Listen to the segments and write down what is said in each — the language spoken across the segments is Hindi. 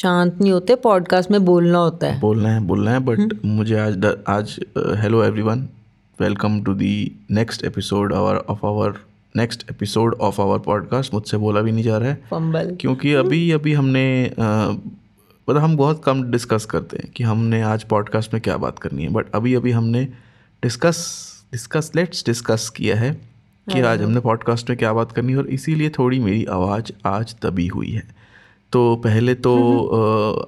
शांत नहीं होते पॉडकास्ट में बोलना होता है। बोलना है बोलना है बट मुझे आज डर- आज hello everyone welcome to the next episode our of our next episode of our podcast मुझसे बोला भी नहीं जा रहा है। फंबल क्योंकि अभी अभी हमने मतलब हम बहुत कम डिस्कस करते हैं कि हमने आज पॉडकास्ट में क्या बात करनी है। बट अभी अभी हमने डिस्कस डिस्कस लेट्स डिस्कस किया है कि आज हमने पॉडकास्ट में क्या बात करनी है। और इसीलिए थोड़ी मेरी आवाज़ आज दबी हुई है। तो पहले तो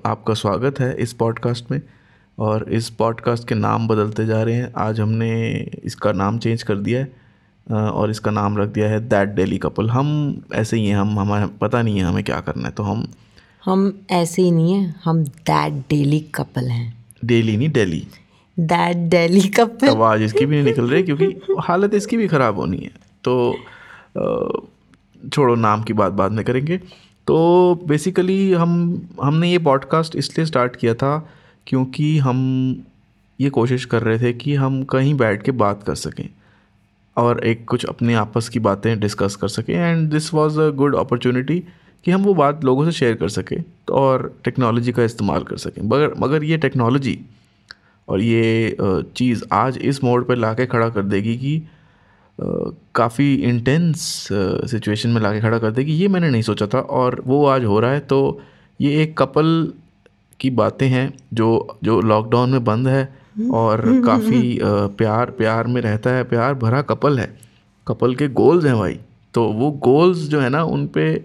आपका स्वागत है इस पॉडकास्ट में। और इस पॉडकास्ट के नाम बदलते जा रहे हैं। आज हमने इसका नाम चेंज कर दिया है और इसका नाम रख दिया है दैट डेली कपल। हम ऐसे ही हैं हम हमारा पता नहीं है हमें क्या करना है तो हम हम ऐसे ही नहीं हैं हम दैट डेली कपल हैं। डेली नहीं डेली। That daily couple. आवाज़ इसकी भी नहीं निकल रही क्योंकि हालत इसकी भी ख़राब होनी है। तो छोड़ो नाम की बात बाद में करेंगे। तो बेसिकली हम, हमने ये पॉडकास्ट इसलिए स्टार्ट किया था क्योंकि हम ये कोशिश कर रहे थे कि हम कहीं बैठ के बात कर सकें और एक कुछ अपने आपस की बातें डिस्कस कर सकें and this was a good opportunity कि हम वो बात लोगों से शेयर कर सकें तो और टेक्नोलॉजी का इस्तेमाल कर सकें। मगर मगर ये टेक्नोलॉजी और ये चीज़ आज इस मोड पर ला के खड़ा कर देगी कि काफ़ी इंटेंस सिचुएशन में ला खड़ा कर देगी ये मैंने नहीं सोचा था और वो आज हो रहा है तो ये एक कपल की बातें हैं जो जो लॉकडाउन में बंद है और काफ़ी प्यार प्यार में रहता है, प्यार भरा कपल है। कपल के गोल्स हैं भाई तो वो गोल्स जो है ना उन पे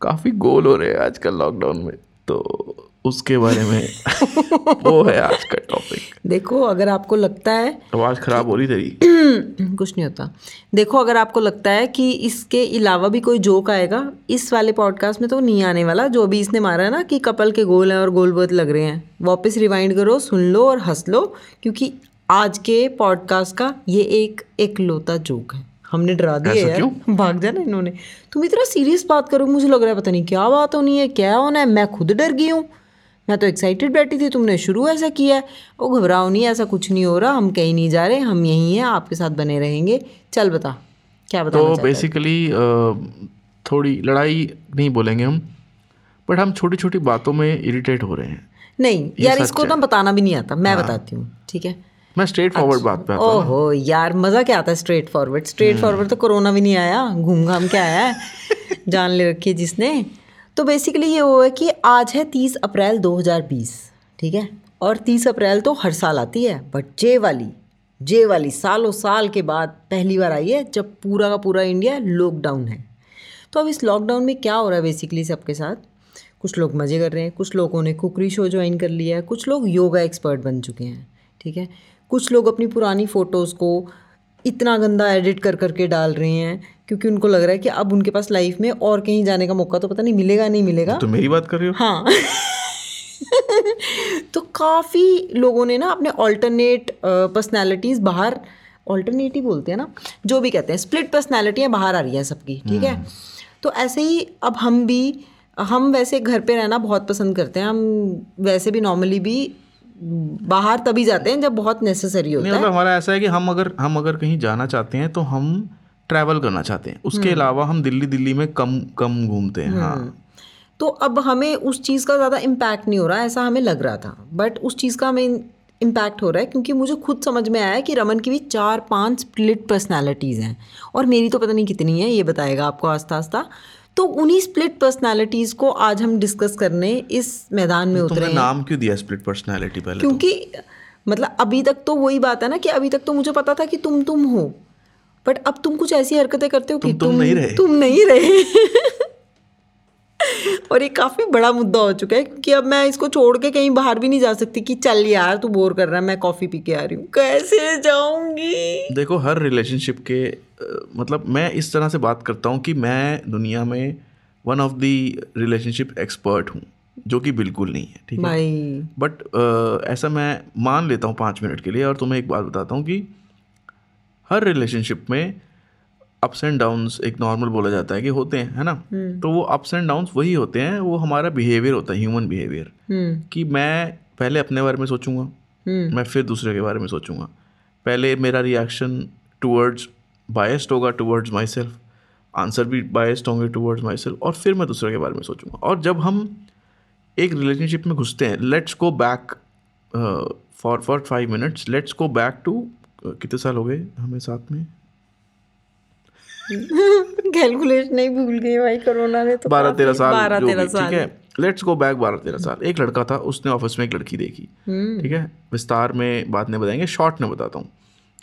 काफ़ी गोल हो रहे हैं आजकल लॉकडाउन में तो उसके बारे में। वो है आज का टॉपिक देखो अगर आपको लगता है आवाज़ ख़राब हो रही तेरी। कुछ नहीं होता। देखो अगर आपको लगता है कि इसके अलावा भी कोई जोक आएगा इस वाले पॉडकास्ट में तो नहीं आने वाला। जो भी इसने मारा है ना कि कपल के गोल हैं और गोल बहुत लग रहे हैं। वापस रिवाइंड करो सुन लो और हंस लो क्योंकि आज के पॉडकास्ट का ये एक एकलौता जोक है। हमने डरा दिया यार। भाग जाना इन्होंने। तुम इतना सीरियस बात करो मुझे लग रहा है पता नहीं क्या बात होनी है क्या होना है। मैं खुद डर गई हूँ। मैं तो एक्साइटेड बैठी थी तुमने शुरू ऐसा किया है? ओ घबराओ नहीं ऐसा कुछ नहीं हो रहा हम कहीं नहीं जा रहे हम यहीं हैं आपके साथ बने रहेंगे। चल बता क्या बता तो बेसिकली थोड़ी लड़ाई नहीं बोलेंगे हम बट हम छोटी छोटी बातों में इरिटेट हो रहे हैं। नहीं यार इसको तो बताना भी नहीं आता मैं बताती हूँ ठीक है? मैं स्ट्रेट फॉरवर्ड बात पे आता हूँ। ओहो यार मज़ा क्या आता है स्ट्रेट फॉरवर्ड स्ट्रेट फॉरवर्ड तो कोरोना भी नहीं आया घूम घाम के आया है जान ले रखी है जिसने। तो बेसिकली ये वो है कि आज है तीस अप्रैल 2020 ठीक है? और तीस अप्रैल तो हर साल आती है बट जे वाली जे वाली सालों साल के बाद पहली बार आई है जब पूरा का पूरा इंडिया लॉकडाउन है। तो अब इस लॉकडाउन में क्या हो रहा है बेसिकली सबके साथ? कुछ लोग मज़े कर रहे हैं, कुछ लोगों ने कुकरी शो ज्वाइन कर लिया है, कुछ लोग योगा एक्सपर्ट बन चुके हैं, ठीक है? कुछ लोग अपनी पुरानी फ़ोटोज़ को इतना गंदा एडिट कर करके डाल रहे हैं क्योंकि उनको लग रहा है कि अब उनके पास लाइफ में और कहीं जाने का मौका तो पता नहीं मिलेगा नहीं मिलेगा। तो मेरी बात कर रही हो? हाँ। तो काफ़ी लोगों ने ना अपने ऑल्टरनेट पर्सनैलिटीज़ बाहर ऑल्टरनेट ही बोलते हैं ना जो भी कहते हैं स्प्लिट पर्सनैलिटियाँ बाहर आ रही हैं सबकी ठीक है? तो ऐसे ही अब हम भी हम वैसे घर पे रहना बहुत पसंद करते हैं हम वैसे भी नॉर्मली भी बाहर तभी जाते हैं जब बहुत नेसेसरी होता नहीं है। मतलब हमारा ऐसा है कि हम अगर हम अगर कहीं जाना चाहते हैं तो हम ट्रैवल करना चाहते हैं। उसके अलावा हम दिल्ली दिल्ली में कम कम घूमते हैं हाँ। तो अब हमें उस चीज़ का ज़्यादा इम्पैक्ट नहीं हो रहा ऐसा हमें लग रहा था। बट उस चीज़ का हमें इम्पैक्ट हो रहा है क्योंकि मुझे खुद समझ में आया कि रमन की भी चार पाँच स्प्लिट पर्सनालिटीज़ हैं। और मेरी तो पता नहीं कितनी है ये बताएगा आपको आस्ता आस्ता तो उन्हीं स्प्लिट पर्सनालिटीज़ को आज हम डिस्कस करने इस मैदान में उतरे हैं नाम क्यों दिया स्प्लिट पर्सनालिटी पहले तो? क्योंकि मतलब अभी तक तो वही बात है ना कि अभी तक तो मुझे पता था कि तुम तुम हो बट अब तुम कुछ ऐसी हरकतें करते हो कि तुम, तुम- तुम नहीं रहे। तुम नहीं रहे और ये काफ़ी बड़ा मुद्दा हो चुका है क्योंकि अब मैं इसको छोड़ के कहीं बाहर भी नहीं जा सकती कि चल यार तू बोर कर रहा है मैं कॉफ़ी पी के आ रही हूँ। कैसे जाऊँगी? देखो हर रिलेशनशिप के मतलब मैं इस तरह से बात करता हूँ कि मैं दुनिया में one of the relationship expert हूँ जो कि बिल्कुल नहीं है ठीक है? बट ऐसा मैं मान लेता हूँ पाँच मिनट के लिए और तुम्हें एक बात बताता हूँ कि हर रिलेशनशिप में अप्स एंड डाउन्स एक नॉर्मल बोला जाता है कि होते हैं है ना? तो वो अप्स एंड डाउन्स वही होते हैं वो हमारा बिहेवियर होता है ह्यूमन बिहेवियर हम्म। कि मैं पहले अपने बारे में सोचूँगा हम्म। मैं फिर दूसरे के बारे में सोचूँगा। पहले मेरा रिएक्शन टूवर्ड्स बायस्ड होगा टूवर्ड्स माई सेल्फ आंसर भी बायस्ड होंगे टूवर्ड्स माई सेल्फ और फिर मैं दूसरे के बारे में सोचूँगा। और जब हम एक रिलेशनशिप में घुसते हैं let's go back for for five minutes let's go back to कितने साल हो गए हमें साथ में? कैलकुलेशन नहीं भूल गई भाई कोरोना ने तो बारह तेरह साल बारह तेरह ठीक साल। है? लेट्स गो बैक बारह तेरह साल। एक लड़का था उसने ऑफ़िस में एक लड़की देखी। हम्म। ठीक है? विस्तार में बात नहीं बताएँगे शॉर्ट में बताता हूँ।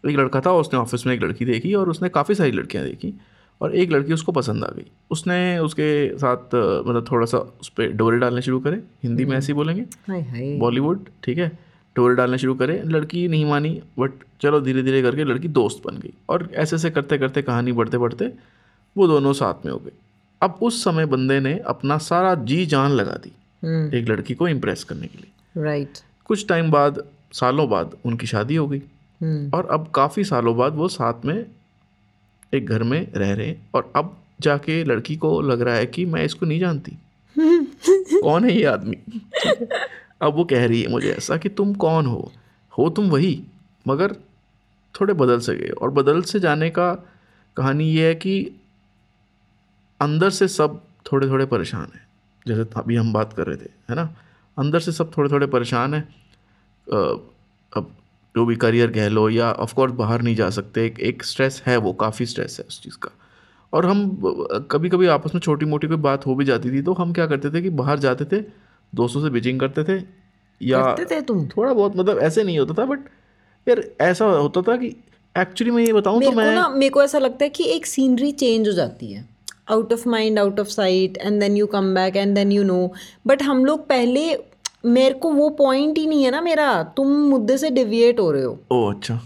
एक लड़का था उसने ऑफ़िस में एक लड़की देखी और उसने काफ़ी सारी लड़कियाँ देखी और एक लड़की उसको पसंद आ गई। उसने उसके साथ मतलब थोड़ा सा उस पर डोरे डालने शुरू करे। हिंदी में ऐसे ही बोलेंगे। हाय हाय। बॉलीवुड ठीक है? डोरे डालने शुरू करे लड़की नहीं मानी बट चलो धीरे धीरे करके लड़की दोस्त बन गई। और ऐसे ऐसे करते करते कहानी बढ़ते बढ़ते वो दोनों साथ में हो गए। अब उस समय बंदे ने अपना सारा जी जान लगा दी हम्म। एक लड़की को इम्प्रेस करने के लिए। राइट कुछ टाइम बाद सालों बाद उनकी शादी हो गई। हम्म। और अब काफ़ी सालों बाद वो साथ में एक घर में रह रहे हैं। और अब जाके लड़की को लग रहा है कि मैं इसको नहीं जानती। कौन है ये आदमी? अब वो कह रही है मुझे ऐसा कि तुम कौन हो? हो तुम वही, मगर थोड़े बदल से गए। और बदल से जाने का कहानी ये है कि अंदर से सब थोड़े थोड़े परेशान हैं। जैसे अभी हम बात कर रहे थे, है ना? अंदर से सब थोड़े थोड़े परेशान हैं। अब जो भी करियर कह लो या ऑफकोर्स बाहर नहीं जा सकते, एक एक स्ट्रेस है वो, काफ़ी स्ट्रेस है उस चीज़ का। और हम कभी कभी आपस में छोटी मोटी कोई बात हो भी जाती थी तो हम क्या करते थे कि बाहर जाते थे दोस्तों से बिचिंग करते थे या करते थे तुम? थोड़ा बहुत मतलब ऐसे नहीं होता था बट यार ऐसा होता था कि एक्चुअली मैं ये बताऊँ तो मैं ना मेरे को ऐसा लगता है कि एक सीनरी चेंज हो जाती है। Out of mind out of sight and then you come back and then you know but हम लोग पहले मेरे को वो पॉइंट ही नहीं है ना मेरा। तुम मुद्दे से डिविएट हो रहे हो। ओ अच्छा।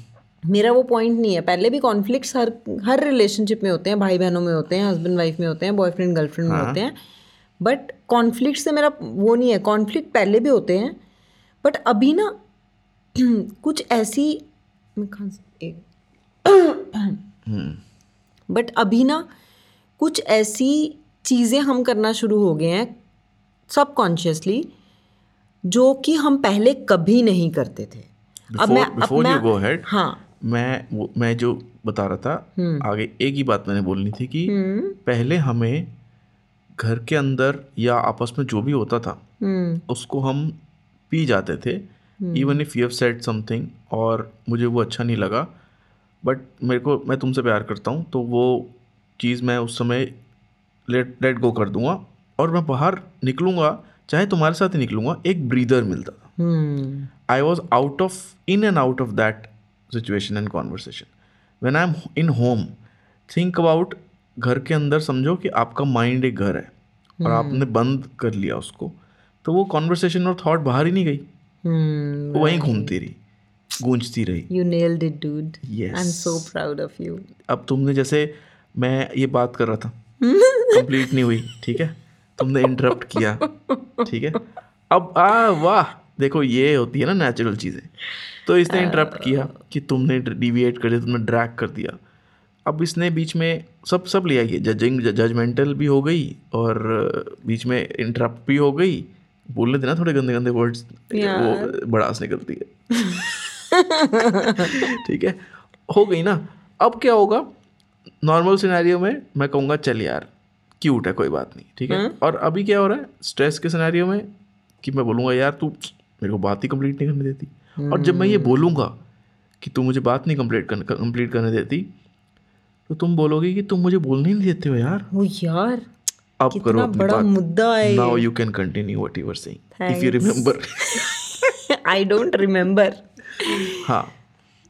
मेरा वो पॉइंट नहीं है। पहले भी कॉन्फ्लिक्ट्स हर हर रिलेशनशिप में होते हैं भाई बहनों में होते हैं हस्बैंड वाइफ में होते हैं बॉयफ्रेंड गर्लफ्रेंड में होते हैं। बट कॉन्फ्लिक्ट से मेरा वो नहीं है। कॉन्फ्लिक्ट पहले भी होते हैं बट अभी ना कुछ ऐसी एक बट अभी ना कुछ ऐसी चीज़ें हम करना शुरू हो गए हैं सबकॉन्शियसली जो कि हम पहले कभी नहीं करते थे। अब मैं अब मैं गो हाँ। मैं वो मैं जो बता रहा था आगे एक ही बात मैंने बोलनी थी कि पहले हमें घर के अंदर या आपस में जो भी होता था हम्म। उसको हम पी जाते थे even if you have said something और मुझे वो अच्छा नहीं लगा बट मेरे को मैं तुमसे प्यार करता हूँ तो वो चीज़ मैं उस समय लेट लेट गो कर दूँगा और मैं बाहर निकलूँगा चाहे तुम्हारे साथ ही निकलूँगा एक ब्रीदर मिलता था। हम्म। I was out of in and out of that situation and conversation. When I'm in home, think about घर के अंदर समझो कि आपका माइंड एक घर है और आपने बंद कर लिया उसको तो वो कॉन्वर्सेशन और थॉट बाहर ही नहीं गई। हम्म वो वहीं घूमती रही गूंजती रही। You nailed it dude Yes. I am so proud of you अब तुमने जैसे मैं ये बात कर रहा था कंप्लीट नहीं हुई ठीक है? तुमने इंटरप्ट किया ठीक है? अब आ वाह देखो ये होती है ना नेचुरल चीज़ें। तो इसने इंटरप्ट किया कि तुमने डिविएट कर दिया तुमने ड्रैग कर दिया। अब इसने बीच में सब सब लिया आई जजिंग जजमेंटल भी हो गई और बीच में इंटरप्ट भी हो गई। बोलने देना थोड़े गंदे गंदे वर्ड्स वो बड़ास निकलती है। ठीक है? हो गई ना? अब क्या होगा? नॉर्मल सिनेरियो में मैं कहूँगा चल यार क्यूट है कोई बात नहीं। ठीक है? और अभी क्या हो रहा है? स्ट्रेस के सिनेरियो में कि मैं बोलूँगा यार तू मेरे को बात ही कंप्लीट नहीं करने देती। और जब मैं ये बोलूँगा कि तू मुझे बात नहीं कंप्लीट कर कंप्लीट करने देती तो तुम बोलोगे कि तुम मुझे बोलने ही नहीं देते हो यार। ओ यार अब करो अपनी बड़ा बात मुद्दा है now you. Can continue what you were saying if you remember I don't remember हाँ।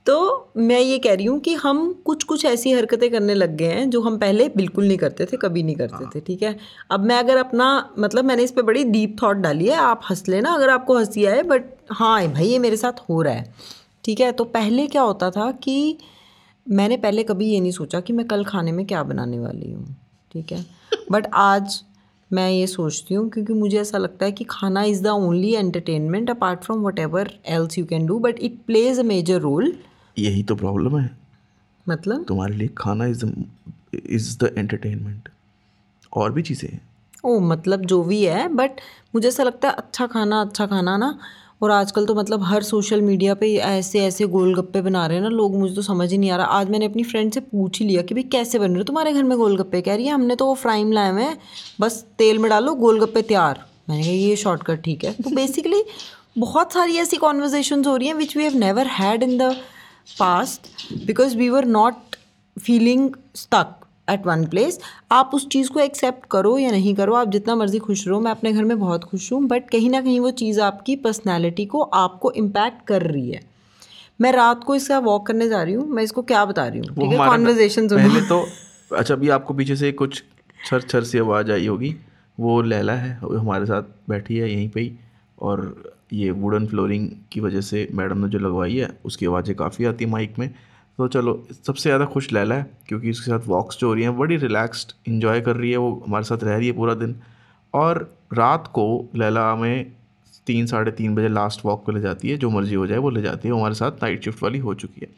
तो मैं ये कह रही हूँ कि हम कुछ कुछ ऐसी हरकतें करने लग गए हैं जो हम पहले बिल्कुल नहीं करते थे कभी नहीं करते थे ठीक है? अब मैं अगर अपना मतलब मैंने इस पे बड़ी डीप थॉट डाली है आप हंस लेना अगर आपको हँसी आए बट हाँ भाई ये मेरे साथ हो रहा है ठीक है? तो पहले क्या होता था कि मैंने पहले कभी ये नहीं सोचा कि मैं कल खाने में क्या बनाने वाली हूँ ठीक है? बट आज मैं ये सोचती हूँ क्योंकि मुझे ऐसा लगता है कि खाना is the only entertainment apart from whatever else you can do but it plays a major role यही तो प्रॉब्लम है। मतलब? तुम्हारे लिए खाना इज़ इज़ द एंटरटेनमेंट और भी चीज़ें हैं। ओ मतलब जो भी है बट मुझे ऐसा लगता है अच्छा खाना अच्छा खाना ना और आजकल तो मतलब हर सोशल मीडिया पे ऐसे ऐसे गोलगप्पे बना रहे हैं ना, लोग, मुझे तो समझ ही नहीं आ रहा। आज मैंने अपनी फ्रेंड से पूछ ही लिया कि, भाई, कैसे बन रहे हो? तुम्हारे घर में गोलगप्पे? कह रही है, हमने तो वो फ्राइम लाए हुए हैं बस तेल में डालो, गोलगप्पे तैयार. मैंने कहा, ये शॉर्टकट ठीक है। तो बेसिकली बहुत सारी ऐसी कॉन्वर्जेशन हो रही हैं which we have never had in the past because we were not feeling stuck at one place आप उस चीज़ को एक्सेप्ट करो या नहीं करो आप जितना मर्ज़ी खुश रहो मैं अपने घर में बहुत खुश हूँ बट कहीं ना कहीं वो चीज़ आपकी पर्सनैलिटी को आपको इम्पैक्ट कर रही है। मैं रात को इसका वॉक करने जा रही हूँ मैं इसको क्या बता रही हूँ? ठीक है कॉन्वर्जेशन पहले तो अच्छा अभी आपको पीछे से कुछ छर छर सी आवाज़ आई होगी। वो लैला है वो हमारे साथ बैठी है यहीं पे ही और ये वुडन फ्लोरिंग की वजह से मैडम ने जो लगवाई है उसकी आवाज़ें काफ़ी आती है माइक में। तो चलो सबसे ज़्यादा खुश लैला है क्योंकि उसके साथ वॉक्स जो हो रही हैं बड़ी रिलैक्स्ड इन्जॉय कर रही है वो हमारे साथ रह रही है पूरा दिन। और रात को लैला हमें तीन साढ़े तीन बजे लास्ट वॉक पे ले जाती है जो मर्ज़ी हो जाए वो ले जाती है। वो हमारे साथ नाइट शिफ्ट वाली हो चुकी है।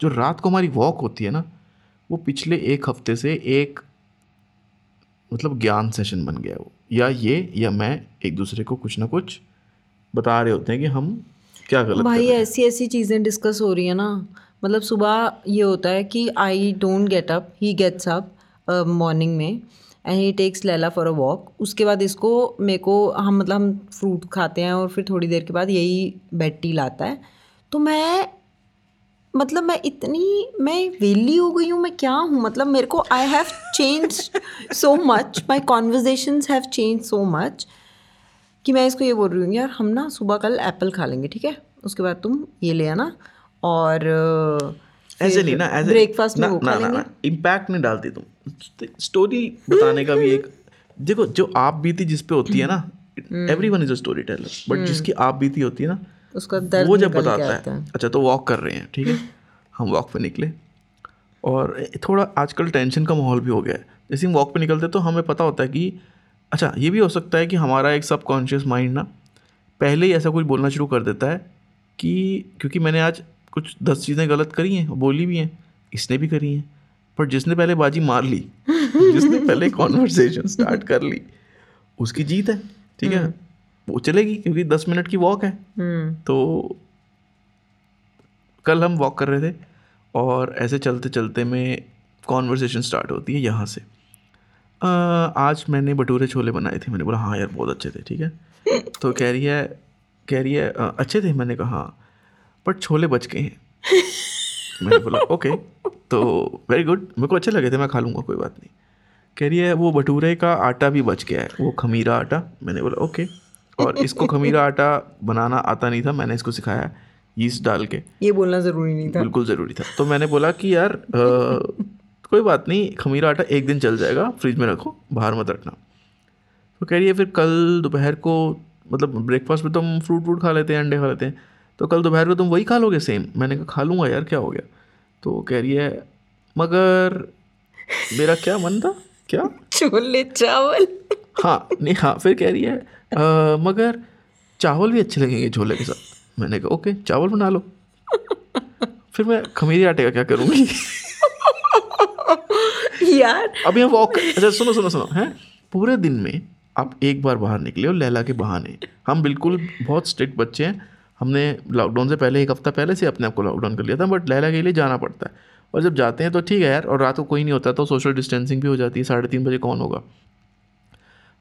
जो रात को हमारी वॉक होती है ना वो पिछले एक हफ़्ते से एक मतलब ज्ञान सेशन बन गया है वो। या ये या मैं एक दूसरे को कुछ ना कुछ बता रहे होते हैं कि हम क्या गलत भाई ऐसी ऐसी चीज़ें डिस्कस हो रही है ना मतलब सुबह ये होता है कि I don't get up he gets up morning में and he takes Laila for a walk उसके बाद इसको मेरे को, हम मतलब हम फ्रूट खाते हैं और फिर थोड़ी देर के बाद यही बेड टी लाता है। तो मैं मतलब मैं इतनी, मैं वेली हो गई हूँ, मैं क्या हूँ? मतलब मेरे को I have change so much my conversations have change so much कि मैं इसको ये बोल रही हूँ, यार, हम ना सुबह कल एप्पल खा लेंगे, ठीक है? उसके बाद तुम ये ले आना और ऐसे नहीं ना ऐसे ब्रेकफास्ट में ना- ना इम्पैक्ट नहीं डालती तुम। स्टोरी बताने का भी एक देखो जो आप बीती जिस पे होती है ना। Everyone is a storyteller but जिसकी आप बीती होती है ना उसका दर्द वो जब बताता आता है। अच्छा तो वॉक कर रहे हैं ठीक है? हम वॉक पे निकले और थोड़ा आजकल टेंशन का माहौल भी हो गया है। जैसे हम वॉक पे निकलते तो हमें पता होता है कि अच्छा ये भी हो सकता है कि हमारा एक सबकॉन्शियस माइंड ना पहले ही ऐसा कुछ बोलना शुरू कर देता है कि क्योंकि मैंने आज कुछ दस चीज़ें गलत करी हैं बोली भी हैं इसने भी करी हैं पर जिसने पहले बाजी मार ली जिसने पहले कॉन्वर्सेशन स्टार्ट कर ली उसकी जीत है ठीक है? वो चलेगी क्योंकि दस मिनट की वॉक है। हम्म। तो कल हम वॉक कर रहे थे और ऐसे चलते चलते में कॉन्वर्सेशन स्टार्ट होती है यहाँ से। अ, आज मैंने भटूरे छोले बनाए थे मैंने बोला हाँ यार बहुत अच्छे थे ठीक है? तो कह रही है कह रही है "अ, अच्छे थे? मैंने कहा हाँ। बट छोले बच गए हैं। मैंने बोला ओके तो वेरी गुड मेरे को अच्छे लगे थे मैं खा लूँगा कोई बात नहीं। कह रही है वो भटूरे का आटा भी बच गया है वो खमीरा आटा। मैंने बोला ओके। और इसको खमीरा आटा बनाना आता नहीं था मैंने इसको सिखाया यीस्ट डाल के। ये बोलना ज़रूरी नहीं था। बिल्कुल ज़रूरी था। तो मैंने बोला कि यार अ, कोई बात नहीं खमीरा आटा एक दिन चल जाएगा फ्रिज में रखो बाहर मत रखना। तो कह रही है फिर कल दोपहर को मतलब ब्रेकफास्ट में तो हम फ्रूट व्रूट खा लेते हैं अंडे खा लेते हैं। तो कल दोपहर को तुम वही खा लोगे? सेम मैंने कहा खा लूँगा यार क्या हो गया? तो वो कह रही है मगर मेरा क्या मन था? क्या? छोले चावल। हाँ नहीं हाँ फिर कह रही है "अ, मगर चावल भी अच्छे लगेंगे छोले के साथ. मैंने कहा ओके चावल बना लो। फिर मैं खमीरी आटे का क्या करूँगी? यार। अभी हम वॉक अच्छा सुनो सुनो सुनो हैं? पूरे दिन में आप एक बार बाहर निकले हो लैला के बहाने। हम बिल्कुल बहुत स्ट्रिक्ट बच्चे हैं। हमने लॉकडाउन से पहले एक हफ़्ता पहले से अपने आप को लॉकडाउन कर लिया था बट लैला के लिए जाना पड़ता है। और जब जाते हैं तो ठीक है यार और रात को कोई नहीं होता तो सोशल डिस्टेंसिंग भी हो जाती है। साढ़े तीन बजे कौन होगा?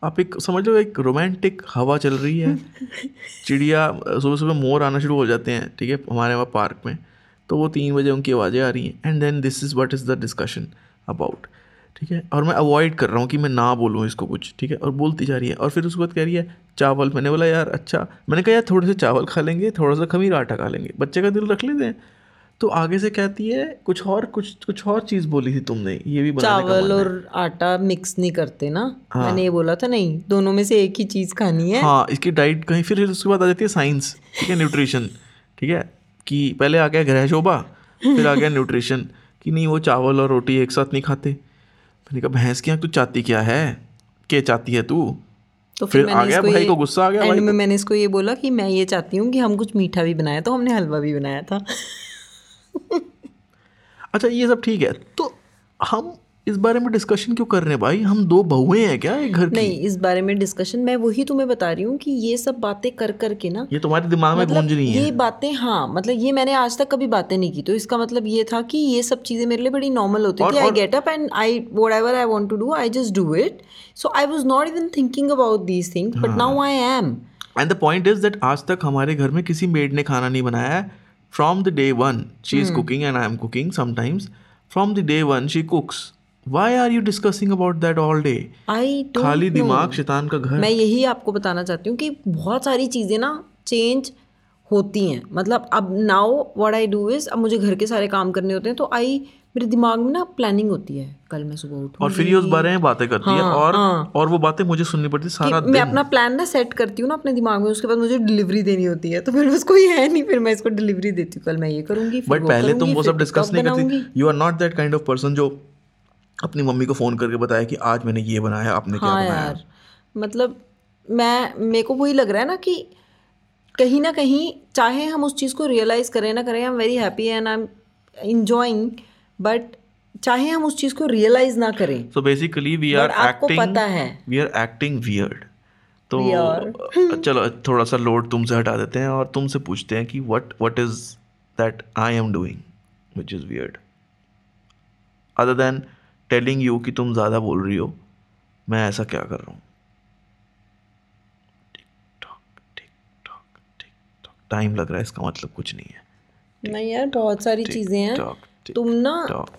आप एक समझ लो एक रोमांटिक हवा चल रही है। चिड़िया सुबह सुबह मोर आना शुरू हो जाते हैं ठीक है हमारे वहाँ पार्क में। तो वो तीन बजे उनकी आवाज़ें आ रही हैं। And then this is what is the discussion about ठीक है? और मैं अवॉइड कर रहा हूँ कि मैं ना बोलूँ इसको कुछ ठीक है? और बोलती जा रही है। और फिर उसके बाद कह रही है चावल। मैंने बोला यार अच्छा। मैंने कहा यार थोड़े से चावल खा लेंगे थोड़ा सा खमीर आटा खा लेंगे। बच्चे का दिल रख लेते हैं। तो आगे से कहती है कुछ और कुछ कुछ और चीज़ बोली थी तुमने ये भी बनाने का चावल। और आटा मिक्स नहीं करते ना? हाँ। मैंने ये बोला था नहीं दोनों में से एक ही चीज़ खानी है। हाँ इसकी डाइट कहीं फिर उसके बाद आ जाती है साइंस ठीक है? न्यूट्रिशन ठीक है? कि पहले आ गया गृह शोभा फिर आ गया न्यूट्रिशन कि नहीं वो चावल और रोटी एक साथ नहीं खाते। मैंने कहा भैंस की आँख तू चाहती क्या है? के चाहती है तू? तो फिर फिर आ गया भाई को गुस्सा आ गया एंड में मैंने इसको ये बोला कि मैं ये चाहती हूँ कि हम कुछ मीठा भी बनाया तो हमने हलवा भी बनाया था। अच्छा ये सब ठीक है। तो हम इस बारे में डिस्कशन क्यों कर रहे हैं भाई? हम दो बहुएँ हैं क्या एक घर की? नहीं इस बारे में डिस्कशन मैं वही तुम्हें बता रही हूँ कि ये सब बातें कर कर के ना ये तुम्हारे दिमाग में मतलब गूंज रही है। ये बातें हाँ मतलब ये मैंने आज तक कभी बातें नहीं की तो इसका मतलब ये था कि ये सब चीज़ें मेरे लिए बड़ी नॉर्मल होती थी। I get up and I whatever I want to do I just do it so I was not even thinking about these things but now I am and the point is that आज तक हमारे घर में किसी मेड ने खाना नहीं बनाया है। From the day one she is cooking and I am cooking sometimes from the day one she cooks why are you discussing about that all day I खाली know. दिमाग शैतान का घर। मैं यही आपको बताना चाहती हूँ कि बहुत सारी चीज़ें ना चेंज होती हैं। मतलब अब now what I do is अब मुझे घर के सारे काम करने होते हैं तो आई मेरे दिमाग में ना प्लानिंग होती है कल मैं सुबह उठूँ और फिर ये उस बारे में बातें करती हाँ, है हाँ, और हाँ। और वो बातें मुझे सुननी पड़ती है सारा मैं अपना प्लान ना सेट करती हूँ ना अपने दिमाग में उसके बाद मुझे डिलीवरी देनी होती है। तो फिर उसको ये है नहीं फिर मैं इसको डिलीवरी देती हूँ कल मैं ये करूँगी बट पहले तुम वो सब डिस्कस नहीं करती। You are not that kind of person जो अपनी मम्मी को फ़ोन करके बताया कि आज मैंने ये बनाया आपने हाँ क्या बनाया? यार मतलब मैं मेरे को वही लग रहा है ना कि कहीं ना कहीं चाहे हम उस चीज़ को रियलाइज़ करें ना करें I am very happy and I am enjoying but चाहे हम उस चीज़ को रियलाइज़ ना करें so basically we are acting पता है। वी आर एक्टिंग वियर्ड तो चलो थोड़ा सा लोड तुमसे हटा देते हैं और तुमसे पूछते हैं कि what what is that I am doing which is weird other than telling you कि तुम ज़्यादा बोल रही हो मैं ऐसा क्या कर रहा हूँ? टाइम लग रहा है इसका मतलब कुछ नहीं है। नहीं यार बहुत सारी चीज़ें हैं। तुम ना टॉक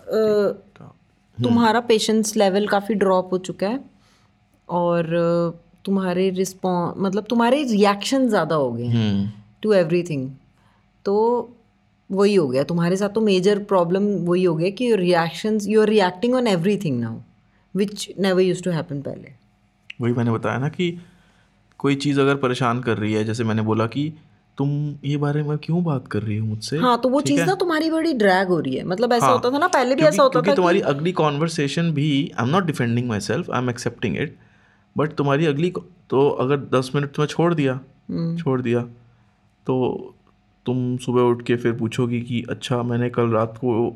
तुम्हारा पेशेंस लेवल काफ़ी ड्रॉप हो चुका है और तुम्हारे रिस्पॉन्स मतलब तुम्हारे रिएक्शन ज़्यादा हो गए हैं हम्म। टू एवरीथिंग तो वही हो गया। तुम्हारे साथ तो मेजर प्रॉब्लम वही हो गया कि reactions you are reacting on everything now which never use to happen पहले। वही मैंने बताया ना कि कोई चीज़ अगर परेशान कर रही है जैसे मैंने बोला कि तुम ये बारे में क्यों बात कर रही हो मुझसे? हाँ तो वो चीज़ ना तुम्हारी बड़ी ड्रैग हो रही है। मतलब ऐसा हाँ, होता था ना पहले भी ऐसा होता था कि तुम्हारी अगली कॉन्वर्सेशन भी I am not defending myself I am accepting it but तुम्हारी अगली तो अगर दस मिनट तुम्हें छोड़ दिया हम्म। छोड़ दिया तो तुम सुबह उठ के फिर पूछोगी कि अच्छा मैंने कल रात को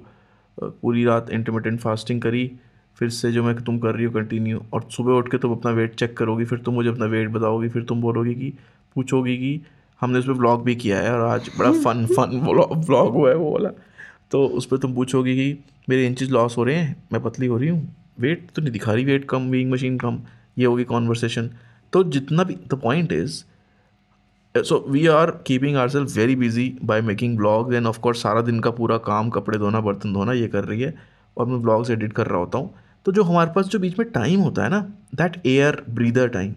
पूरी रात इंटरमीडियंट फास्टिंग करी फिर से जो मैं तुम कर रही हो कंटिन्यू और सुबह उठ के तुम अपना वेट चेक करोगी फिर तुम मुझे अपना वेट बताओगी फिर तुम बोलोगी कि पूछोगी कि हमने उस पर ब्लॉग भी किया है और आज बड़ा फन फन व्लॉग हुआ है वो वाला. तो उस पर तुम पूछोगी कि मेरे इंचज लॉस हो रहे हैं मैं पतली हो रही हूँ वेट तो नहीं दिखा रही वेट कम वीइंग मशीन कम ये होगी कॉन्वर्सेशन तो जितना भी the point is so we are keeping our self very busy by making blog and of course सारा दिन का पूरा काम कपड़े धोना बर्तन धोना ये कर रही है। और मैं ब्लॉग्स एडिट कर रहा होता हूँ। तो जो हमारे पास जो बीच में टाइम होता है ना that air breather time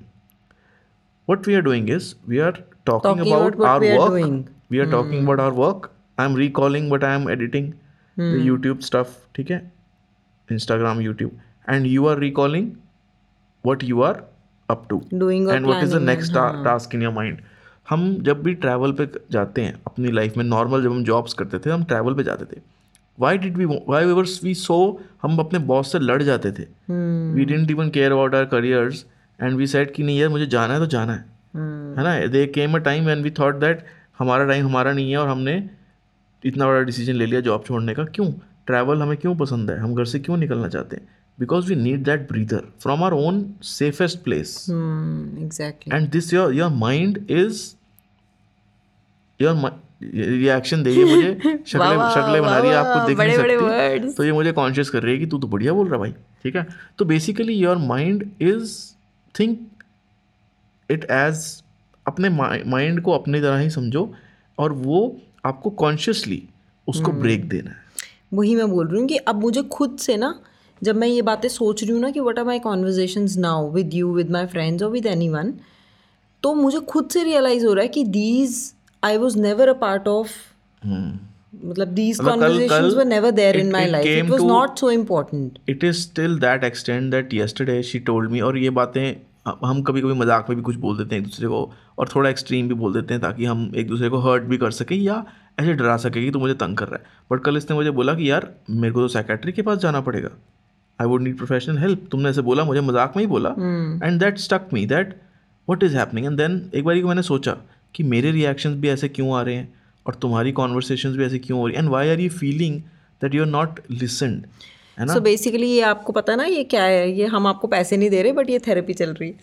what we are doing is we are talking about our work we are talking about our work I am recalling but I am editing YouTube stuff ठीक है? Instagram YouTube and you are recalling what you are up to and what is the next task in your mind हम जब भी ट्रैवल पे जाते हैं अपनी लाइफ में नॉर्मल जब हम जॉब्स करते थे हम ट्रैवल पे जाते थे। Why did we why were we so हम अपने बॉस से लड़ जाते थे। We didn't even care about our careers and we said कि नहीं यार मुझे जाना है तो जाना है। है ना? They came a time and we thought that हमारा टाइम हमारा नहीं है और हमने इतना बड़ा डिसीज़न ले लिया जॉब छोड़ने का। क्यों? ट्रैवल हमें क्यों पसंद है? हम घर से क्यों निकलना चाहते हैं? Because we need that breather from our own safest place exactly and this your your mind is your reaction they ये मुझे शक्लें शक्लें बना रही है आपको देख नहीं सकती। तो ये मुझे कॉन्शियस कर रही है कि तू तो बढ़िया बोल रहा भाई ठीक है? तो basically your mind is think it as अपने माइंड को अपनी तरह ही समझो और वो आपको कॉन्शियसली उसको। ब्रेक देना है। वही मैं बोल रही हूँ कि अब मुझे खुद से ना जब मैं ये बातें सोच रही हूँ ना कि what are my conversations now with you with my friends और विद एनी वन तो मुझे खुद से रियलाइज़ हो रहा है कि these I was never a part of मतलब दीज मतलब कल were never there in it- my it life it was to- not so important it is still that extend that yesterday she told me और ये बातें हम कभी कभी मज़ाक में भी कुछ बोल देते हैं एक दूसरे को और थोड़ा एक्सट्रीम भी बोल देते हैं ताकि हम एक दूसरे को हर्ट भी कर सकें या ऐसे डरा सके कि तू मुझे तंग कर रहा है। बट कल इसने मुझे बोला कि यार मेरे को तो सेक्रेटरी के पास जाना पड़ेगा। I would need professional help तुमने ऐसे बोला मुझे मज़ाक में ही बोला। And that stuck me that what is happening and then एक बार को मैंने सोचा कि मेरे रिएक्शंस भी ऐसे क्यों आ रहे हैं और तुम्हारी कॉन्वर्सेशन भी ऐसे क्यों हो रही and why are you feeling that you are not listened है ना? सो बेसिकली ये आपको पता ना ये क्या है? ये हम आपको पैसे नहीं दे रहे बट ये थेरेपी चल रही है।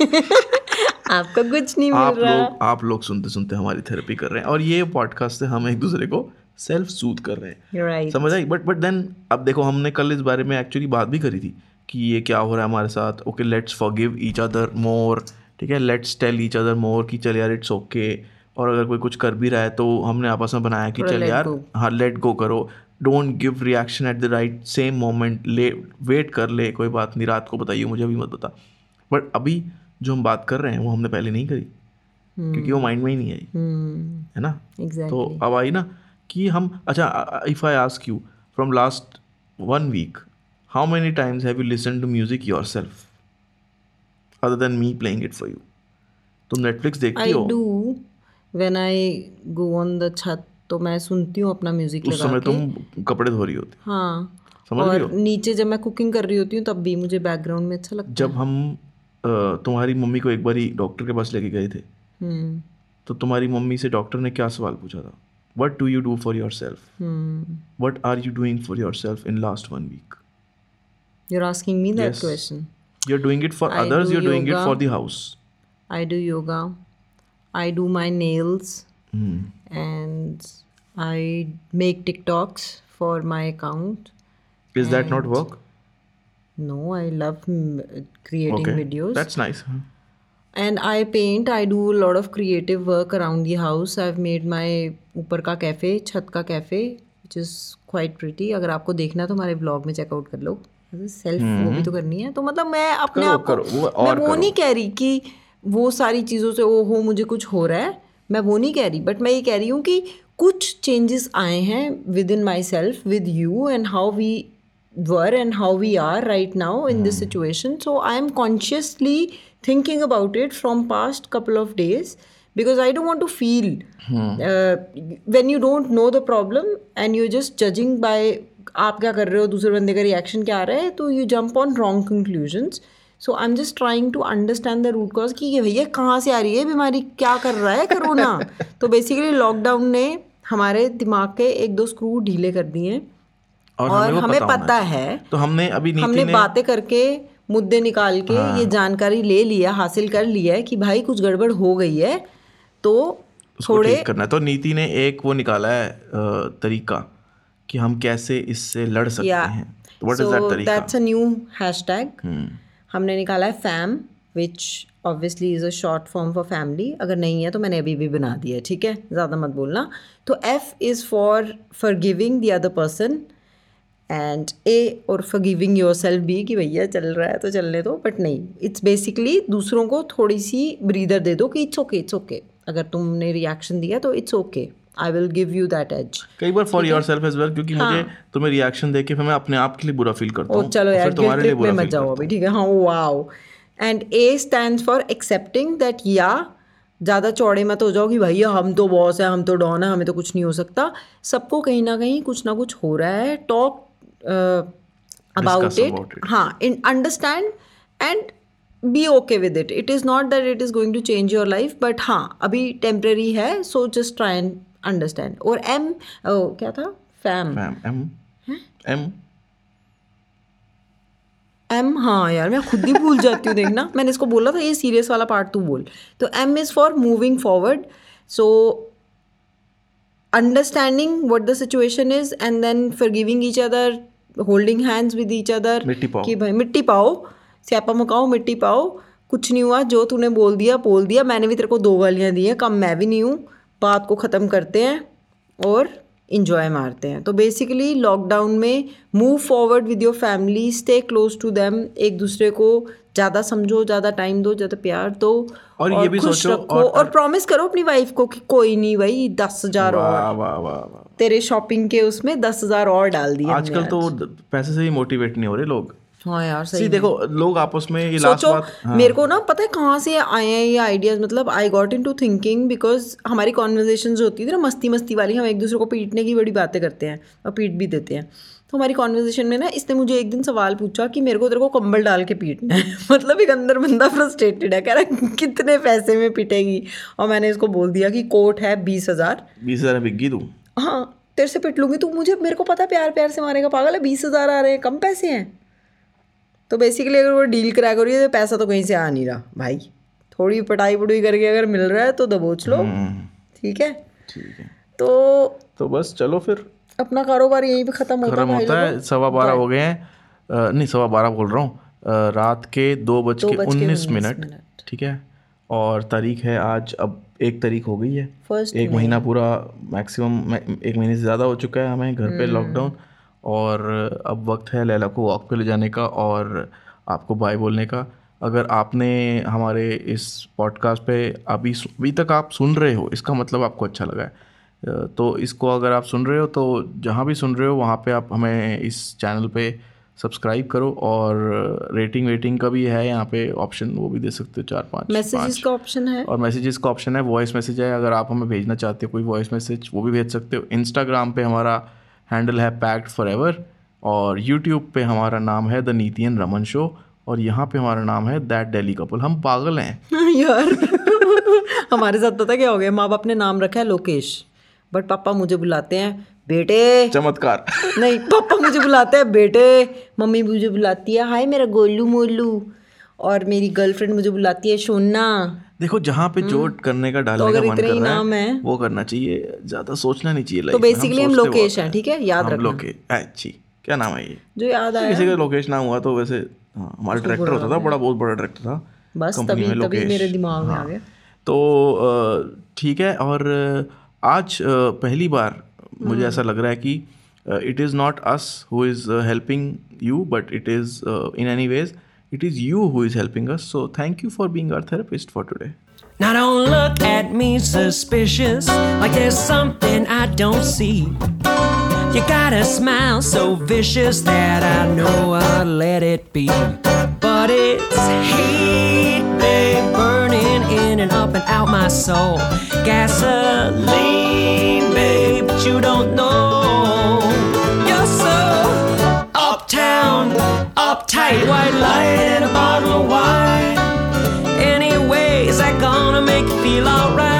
आपको कुछ नहीं मिल आप रहा। लोग आप लोग सुनते सुनते हमारी थेरेपी कर रहे हैं और ये पॉडकास्ट से हम एक दूसरे को सेल्फ सूद कर रहे हैं। राइट समझ आई बट बट देन अब देखो हमने कल इस बारे में एक्चुअली बात भी करी थी कि ये क्या हो रहा है हमारे साथ। Okay let's forgive each other more ठीक है? Let's tell each other more कि चल यार इट्स ओके और अगर कोई कुछ कर भी रहा है तो हमने आपस में बनाया कि चल यार हाँ लेट गो करो। Don't give reaction at the right same moment ले वेट कर ले कोई बात नहीं रात को बताइए मुझे अभी मत बता। बट अभी जो हम बात कर रहे हैं वो हमने पहले नहीं करी। Hmm. क्योंकि वो माइंड में ही नहीं आई। हम्म है ना? एग्जैक्टली तो अब आई ना कि हम अच्छा if I ask you from last one week how many times have you listen to music yourself other than me playing it for you तुम नेटफ्लिक्स देखती आई हो? Do when I go on the छत तो मैं सुनती हूँ अपना म्यूज़िक उस समय तुम कपड़े धो रही होती। हाँ। समझ रही और नीचे जब मैं कुकिंग कर रही होती हूँ तब भी मुझे बैकग्राउंड में अच्छा लगता जब हम तुम्हारी मम्मी को एक बारी डॉक्टर के पास लेके गए थे हम्म। तो तुम्हारी मम्मी से डॉक्टर ने क्या सवाल पूछा था? what do you do for yourself? Hmm. what are you doing for yourself in last one week? You're asking me that yes. question. You're doing it for I others do you're doing it for the house. I do yoga. I do my nails. Hmm. And i make tiktoks for my account. Is that not work? No i love creating okay. videos. That's nice huh? And I paint I do a lot of creative work around the house. I've made my ऊपर का कैफ़े छत का cafe which is quite pretty अगर आपको देखना है तो हमारे ब्लॉग में चेकआउट कर लो सेल्फ वो भी तो करनी है तो मतलब मैं अपने आप को मैं वो नहीं कह रही कि वो सारी चीज़ों से ओ हो मुझे कुछ हो रहा है मैं वो नहीं कह रही बट मैं ये कह रही हूँ कि कुछ चेंजेस आए हैं within myself with you and how we were and how we are right now in this situation so I am consciously thinking about it from past couple of days because i don't want to feel hmm. uh, when you don't know the problem and you're just judging by आप क्या कर रहे हो दूसरे बंदे का रिएक्शन क्या आ रहा है तो you jump on wrong conclusions so I am just trying to understand the root cause कि ये भैया कहाँ से आ रही है बीमारी क्या कर रहा है कोरोना तो बेसिकली लॉकडाउन ने हमारे दिमाग के एक दो स्क्रू ढीले कर दिए हैं और, और हमें पता। है तो हमने अभी नीति हमने बातें करके मुद्दे निकाल के हाँ। ये जानकारी ले लिया हासिल कर लिया है कि भाई कुछ गड़बड़ हो गई है तो थोड़े करना तो नीति ने एक वो निकाला है तरीका कि हम कैसे इससे लड़ सकते हैं। व्हाट इज़ दैट तरीका? दैट्स अ न्यू हैशटैग हमने निकाला है fam which obviously is a short form for family अगर नहीं है तो मैंने अभी भी बना दिया है ठीक है? ज़्यादा मत बोलना। तो F is for forgiving the other person and A और फॉर गिविंग योर सेल्फ भी कि भैया चल रहा है तो चलने दो बट नहीं। इट्स बेसिकली दूसरों को थोड़ी सी ब्रीदर दे दो कि इट्स ओके इट्स ओके अगर तुमने रिएक्शन दिया तो it's okay I will give you that as कई बार for yourself as well क्योंकि हाँ. मुझे तुम्हें रिएक्शन देके फिर मैं अपने आप के लिए बुरा फील करता हूँ। चलो यार तुम्हारे लिए बुरा मत जाओ अभी ठीक है? हाँ wow and A stand for accepting that या ज़्यादा चौड़े मत हो जाओ कि भैया हम तो बॉस है हम तो डॉन है हमें तो कुछ नहीं हो सकता। सबको कहीं ना कहीं कुछ ना कुछ हो रहा है। Talk about Discuss it about it. हाँ in understand and be okay with it it is not that it is going to change your life but हाँ अभी टेम्प्रेरी है so just try and understand और एम क्या था fam ma'am M M M हाँ यार मैं खुद ही भूल जाती हूँ देखना मैंने इसको बोला था ये सीरियस वाला पार्ट तू बोल तो M is for moving forward so understanding what the situation is and then forgiving each other holding hands with each other मिट्टी पाओ। कि भाई मिट्टी पाओ स्यापा मकाओ मिट्टी पाओ कुछ नहीं हुआ जो तूने बोल दिया बोल दिया मैंने भी तेरे को दो गालियाँ दी हैं कम मैं भी नहीं हूँ बात को ख़त्म करते हैं और इंजॉय मारते हैं। तो बेसिकली लॉकडाउन में move forward with your family stay close to them एक दूसरे को ज़्यादा समझो ज़्यादा टाइम दो ज़्यादा प्यार दो और और ये भी सोचो रखो और- और प्रॉमिस करो अपनी वाइफ को कि कोई नहीं भाई दस हज़ार और। वा, वा, वा, वा। तेरे शॉपिंग के उसमें दस हज़ार और डाल दिए आजकल तो पैसे से ही मोटिवेट नहीं हो रहे लोग। हाँ यार सही देखो लोग आपस में ये लास्ट बात हाँ, मेरे को ना पता है कहाँ से आए हैं ये आइडियाज़ मतलब I got into thinking because हमारी कॉन्वर्जेशन होती थी ना मस्ती मस्ती वाली हम एक दूसरे को पीटने की बड़ी बातें करते हैं और पीट भी देते हैं। तो हमारी कॉन्वर्जेशन में ना इसने मुझे एक दिन सवाल पूछा कि मेरे को तेरे को कंबल डाल के पीटना है। मतलब एक अंदर बंदा फ्रस्ट्रेटेड है कह रहा है, कितने पैसे में पिटेगी? और मैंने इसको बोल दिया कि कोट है बीस हज़ार। बीस हज़ार बिक गई तू? हाँ तेरे से पिट लूँगी तू मुझे मेरे को पता प्यार प्यार से मारेगा पागल है बीस हज़ार आ रहे हैं कम पैसे हैं। तो बेसिकली अगर वो डील क्रैक हो रही है तो पैसा तो कहीं से आ नहीं रहा भाई। थोड़ी पटाई पटुई करके अगर मिल रहा है तो दबोच लो। ठीक है? ठीक है। तो तो बस चलो फिर। अपना कारोबार यहीं पे खत्म होता खत्म है होता है। सवा बारह हो गए हैं। नहीं सवा बारह बोल रहा हूँ। रात के दो बज के उन्नीस मिनट। ठीक है? और तारीख है आज अब एक तारीख हो गई है। फ़र्स्ट एक महीना पूरा मैक्सिमम एक महीने से ज़्यादा हो चुका है हमें घर हम्म। पे लॉकडाउन और अब वक्त है लैला को वॉक पे ले जाने का और आपको बाय बोलने का। अगर आपने हमारे इस पॉडकास्ट पे अभी अभी तक आप सुन रहे हो इसका मतलब आपको अच्छा लगा है। तो इसको अगर आप सुन रहे हो तो जहाँ भी सुन रहे हो वहाँ पे आप हमें इस चैनल पे सब्सक्राइब करो और रेटिंग वेटिंग का भी है यहाँ पे ऑप्शन वो भी दे सकते हो चार पाँच मैसेजेस का ऑप्शन है? और मैसेजेस का ऑप्शन है वॉइस मैसेज है। अगर आप हमें भेजना चाहते हो कोई वॉइस मैसेज वो भी भेज सकते हो। इंस्टाग्राम पे हमारा हैंडल है पैक्ड फॉर एवर और यूट्यूब पे हमारा नाम है द नीतियन रमन शो और यहाँ पे हमारा नाम है दैट डेली कपल हम पागल हैं। यार हमारे साथ पता क्या हो गया? माँ बाप ने नाम रखा है लोकेश बट पापा मुझे बुलाते हैं बेटे! चमत्कार। नहीं पापा मुझे बुलाते हैं बेटे मम्मी मुझे बुलाती है हाय मेरा गोलू मोलू और मेरी गर्लफ्रेंड मुझे बुलाती है सोना देखो जहाँ पे चोट करने का डालने का मन कर रहा है है। वो करना चाहिए ज़्यादा सोचना नहीं चाहिए तो बेसिकली हम सोचते लोकेश हैं ठीक है? याद हम रखना। अच्छी क्या नाम है ये? जो याद आया। किसी का लोकेश नाम हुआ तो वैसे हाँ, हमारा डायरेक्टर होता था बड़ा बहुत बड़ा डायरेक्टर था बस तभी तभी मेरे दिमाग में आ गया। तो ठीक है और आज पहली बार मुझे ऐसा लग रहा है कि it is not us who is helping you but it is in any ways It is you who is helping us. So thank you for being our therapist for today. Now don't look at me suspicious, like there's something I don't see. You got a smile so vicious that I know I'll let it be. But it's heat, babe, burning in and up and out my soul. Gasoline, babe, but you don't know. Uptown, uptight, white light and a bottle of wine. Anyways, that gonna make you feel alright.